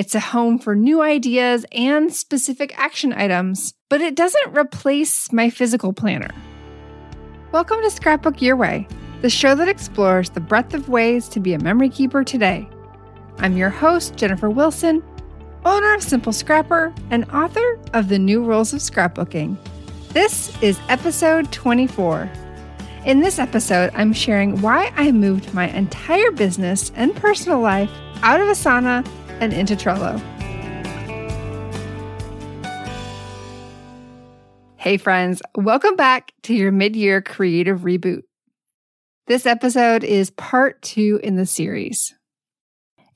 It's a home for new ideas and specific action items, but it doesn't replace my physical planner. Welcome to Scrapbook Your Way, the show that explores the breadth of ways to be a memory keeper today. I'm your host, Jennifer Wilson, owner of Simple Scrapper and author of The New Rules of Scrapbooking. This is episode 24. In this episode, I'm sharing why I moved my entire business and personal life out of Asana and into Trello. Hey, friends, welcome back to your mid year creative reboot. This episode is part two in the series.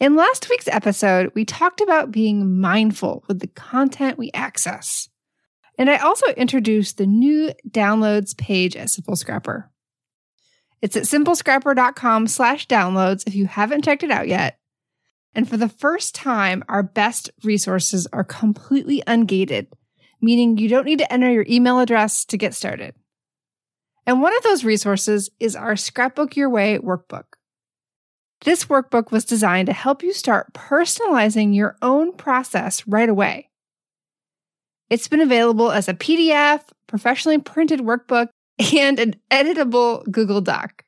In last week's episode, we talked about being mindful with the content we access. And I also introduced the new downloads page at Simple Scrapper. It's at simplescrapper.com slash downloads if you haven't checked it out yet. And for the first time, our best resources are completely ungated, meaning you don't need to enter your email address to get started. And one of those resources is our Scrapbook Your Way workbook. This workbook was designed to help you start personalizing your own process right away. It's been available as a PDF, professionally printed workbook, and an editable Google Doc.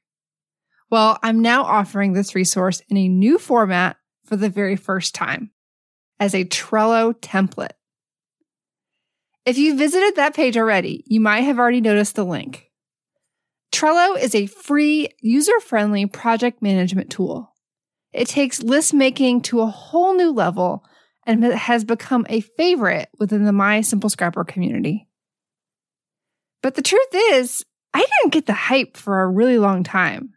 Well, I'm now offering this resource in a new format for the very first time as a Trello template. If you visited that page already, you might have already noticed the link. Trello is a free, user friendly project management tool. It takes list making to a whole new level and has become a favorite within the My Simple Scrapper community. But the truth is, I didn't get the hype for a really long time.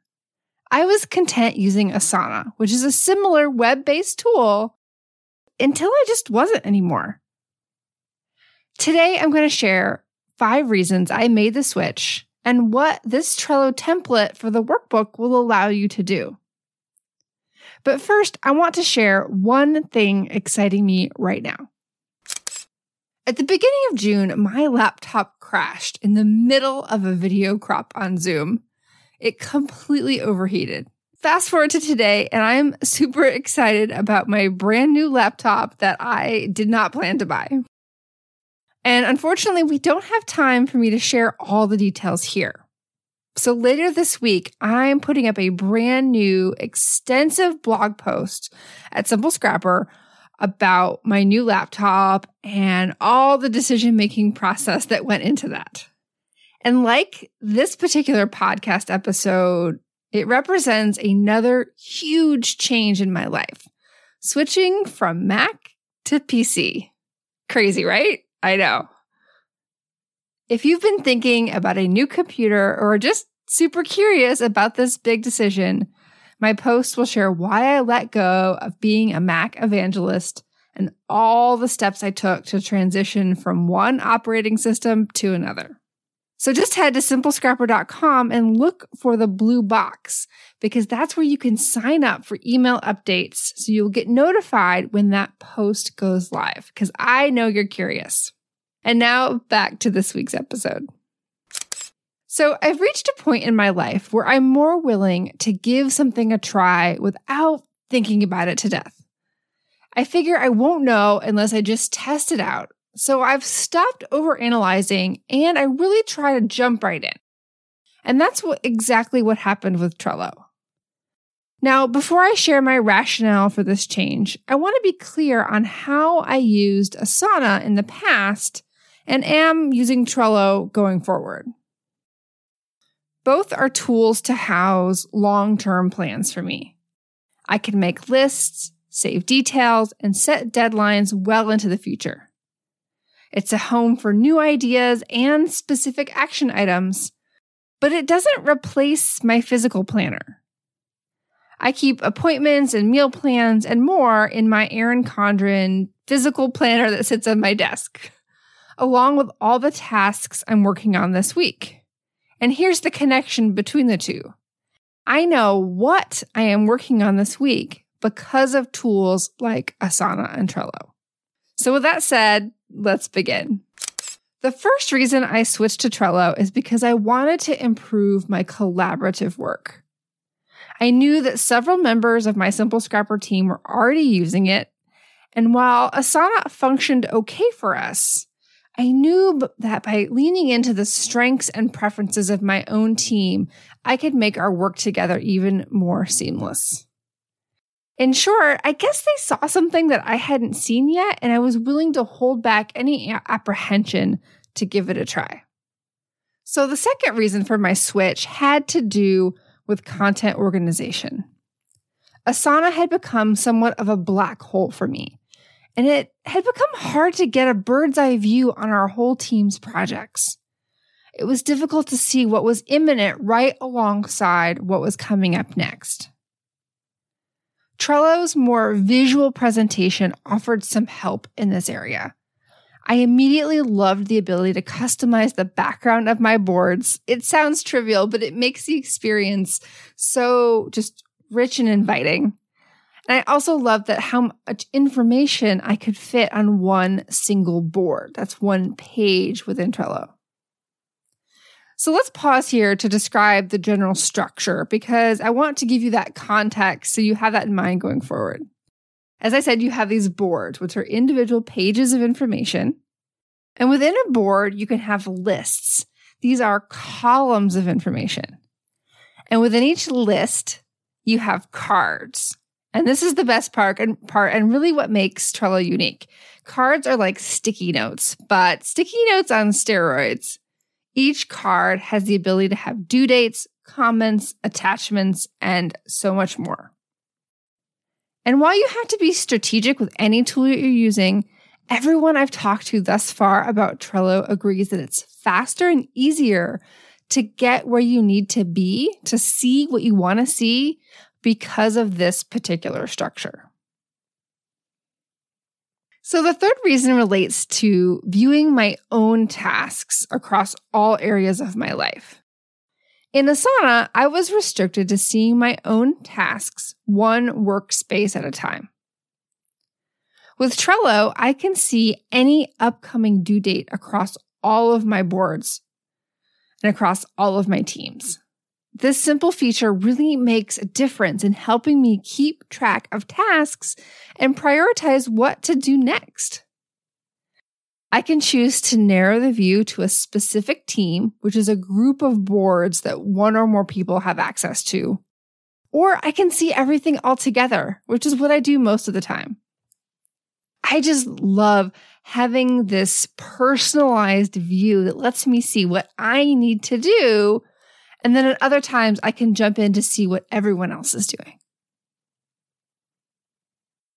I was content using Asana, which is a similar web based tool, until I just wasn't anymore. Today, I'm going to share five reasons I made the switch and what this Trello template for the workbook will allow you to do. But first, I want to share one thing exciting me right now. At the beginning of June, my laptop crashed in the middle of a video crop on Zoom. It completely overheated. Fast forward to today, and I'm super excited about my brand new laptop that I did not plan to buy. And unfortunately, we don't have time for me to share all the details here. So later this week, I'm putting up a brand new, extensive blog post at Simple Scrapper about my new laptop and all the decision making process that went into that. And like this particular podcast episode, it represents another huge change in my life switching from Mac to PC. Crazy, right? I know. If you've been thinking about a new computer or just super curious about this big decision, my post will share why I let go of being a Mac evangelist and all the steps I took to transition from one operating system to another. So just head to simplescrapper.com and look for the blue box because that's where you can sign up for email updates so you'll get notified when that post goes live because I know you're curious. And now back to this week's episode. So I've reached a point in my life where I'm more willing to give something a try without thinking about it to death. I figure I won't know unless I just test it out so I've stopped overanalyzing and I really try to jump right in. And that's what exactly what happened with Trello. Now, before I share my rationale for this change, I want to be clear on how I used Asana in the past and am using Trello going forward. Both are tools to house long term plans for me. I can make lists, save details, and set deadlines well into the future. It's a home for new ideas and specific action items, but it doesn't replace my physical planner. I keep appointments and meal plans and more in my Erin Condren physical planner that sits on my desk, along with all the tasks I'm working on this week. And here's the connection between the two. I know what I am working on this week because of tools like Asana and Trello. So, with that said, let's begin. The first reason I switched to Trello is because I wanted to improve my collaborative work. I knew that several members of my Simple Scrapper team were already using it, and while Asana functioned okay for us, I knew that by leaning into the strengths and preferences of my own team, I could make our work together even more seamless. In short, I guess they saw something that I hadn't seen yet, and I was willing to hold back any apprehension to give it a try. So, the second reason for my switch had to do with content organization. Asana had become somewhat of a black hole for me, and it had become hard to get a bird's eye view on our whole team's projects. It was difficult to see what was imminent right alongside what was coming up next. Trello's more visual presentation offered some help in this area. I immediately loved the ability to customize the background of my boards. It sounds trivial, but it makes the experience so just rich and inviting. And I also loved that how much information I could fit on one single board. That's one page within Trello. So let's pause here to describe the general structure because I want to give you that context so you have that in mind going forward. As I said, you have these boards, which are individual pages of information. And within a board, you can have lists. These are columns of information. And within each list, you have cards. And this is the best part and part and really what makes Trello unique. Cards are like sticky notes, but sticky notes on steroids. Each card has the ability to have due dates, comments, attachments, and so much more. And while you have to be strategic with any tool you're using, everyone I've talked to thus far about Trello agrees that it's faster and easier to get where you need to be to see what you want to see because of this particular structure. So, the third reason relates to viewing my own tasks across all areas of my life. In Asana, I was restricted to seeing my own tasks one workspace at a time. With Trello, I can see any upcoming due date across all of my boards and across all of my teams. This simple feature really makes a difference in helping me keep track of tasks and prioritize what to do next. I can choose to narrow the view to a specific team, which is a group of boards that one or more people have access to. Or I can see everything all together, which is what I do most of the time. I just love having this personalized view that lets me see what I need to do and then at other times, I can jump in to see what everyone else is doing.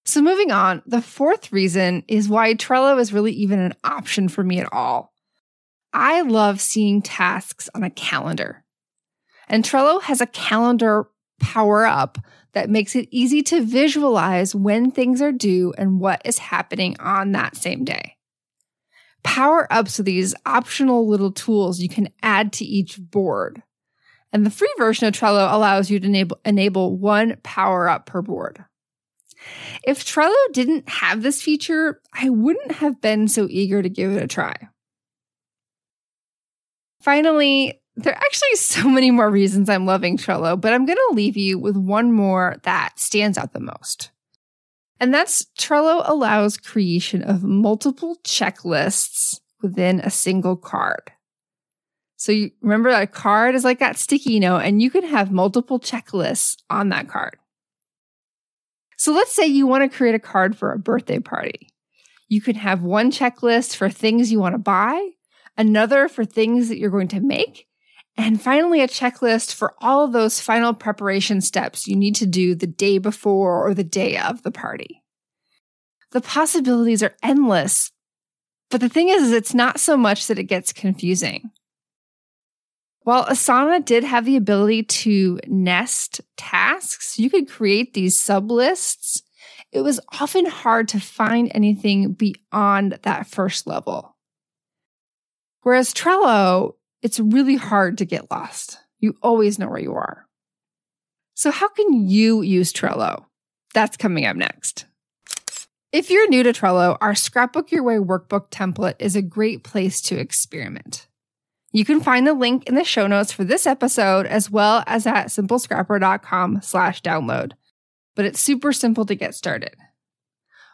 So, moving on, the fourth reason is why Trello is really even an option for me at all. I love seeing tasks on a calendar. And Trello has a calendar power up that makes it easy to visualize when things are due and what is happening on that same day. Power ups are these optional little tools you can add to each board. And the free version of Trello allows you to enable, enable one power up per board. If Trello didn't have this feature, I wouldn't have been so eager to give it a try. Finally, there are actually so many more reasons I'm loving Trello, but I'm going to leave you with one more that stands out the most. And that's Trello allows creation of multiple checklists within a single card. So you remember that card is like that sticky note and you can have multiple checklists on that card. So let's say you want to create a card for a birthday party. You can have one checklist for things you want to buy, another for things that you're going to make, and finally a checklist for all of those final preparation steps you need to do the day before or the day of the party. The possibilities are endless, but the thing is, it's not so much that it gets confusing. While Asana did have the ability to nest tasks, you could create these sublists. It was often hard to find anything beyond that first level. Whereas Trello, it's really hard to get lost. You always know where you are. So, how can you use Trello? That's coming up next. If you're new to Trello, our Scrapbook Your Way workbook template is a great place to experiment. You can find the link in the show notes for this episode as well as at simplescrapper.com slash download. But it's super simple to get started.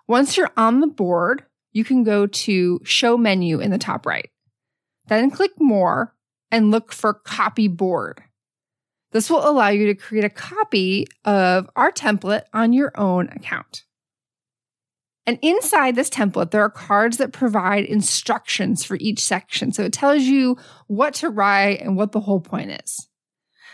Once you're on the board, you can go to show menu in the top right. Then click more and look for copy board. This will allow you to create a copy of our template on your own account. And inside this template, there are cards that provide instructions for each section. So it tells you what to write and what the whole point is.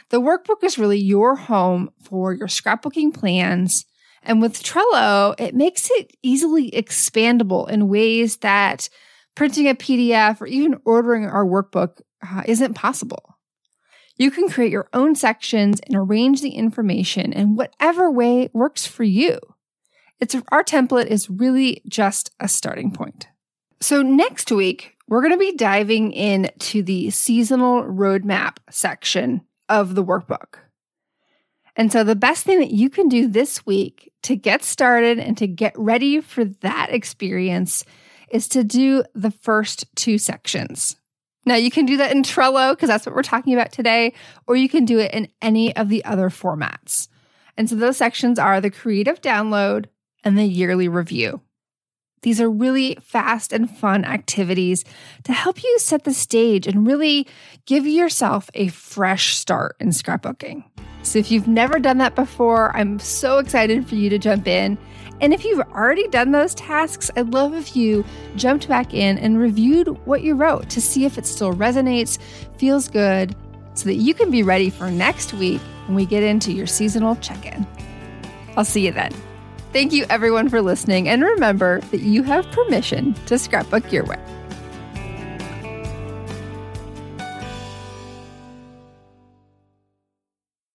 The workbook is really your home for your scrapbooking plans. And with Trello, it makes it easily expandable in ways that printing a PDF or even ordering our workbook uh, isn't possible. You can create your own sections and arrange the information in whatever way works for you. It's our template is really just a starting point. So next week, we're going to be diving into the seasonal roadmap section of the workbook. And so the best thing that you can do this week to get started and to get ready for that experience is to do the first two sections. Now, you can do that in Trello because that's what we're talking about today, or you can do it in any of the other formats. And so those sections are the creative download and the yearly review. These are really fast and fun activities to help you set the stage and really give yourself a fresh start in scrapbooking. So, if you've never done that before, I'm so excited for you to jump in and if you've already done those tasks, I'd love if you jumped back in and reviewed what you wrote to see if it still resonates, feels good, so that you can be ready for next week when we get into your seasonal check in. I'll see you then. Thank you, everyone, for listening. And remember that you have permission to scrapbook your way.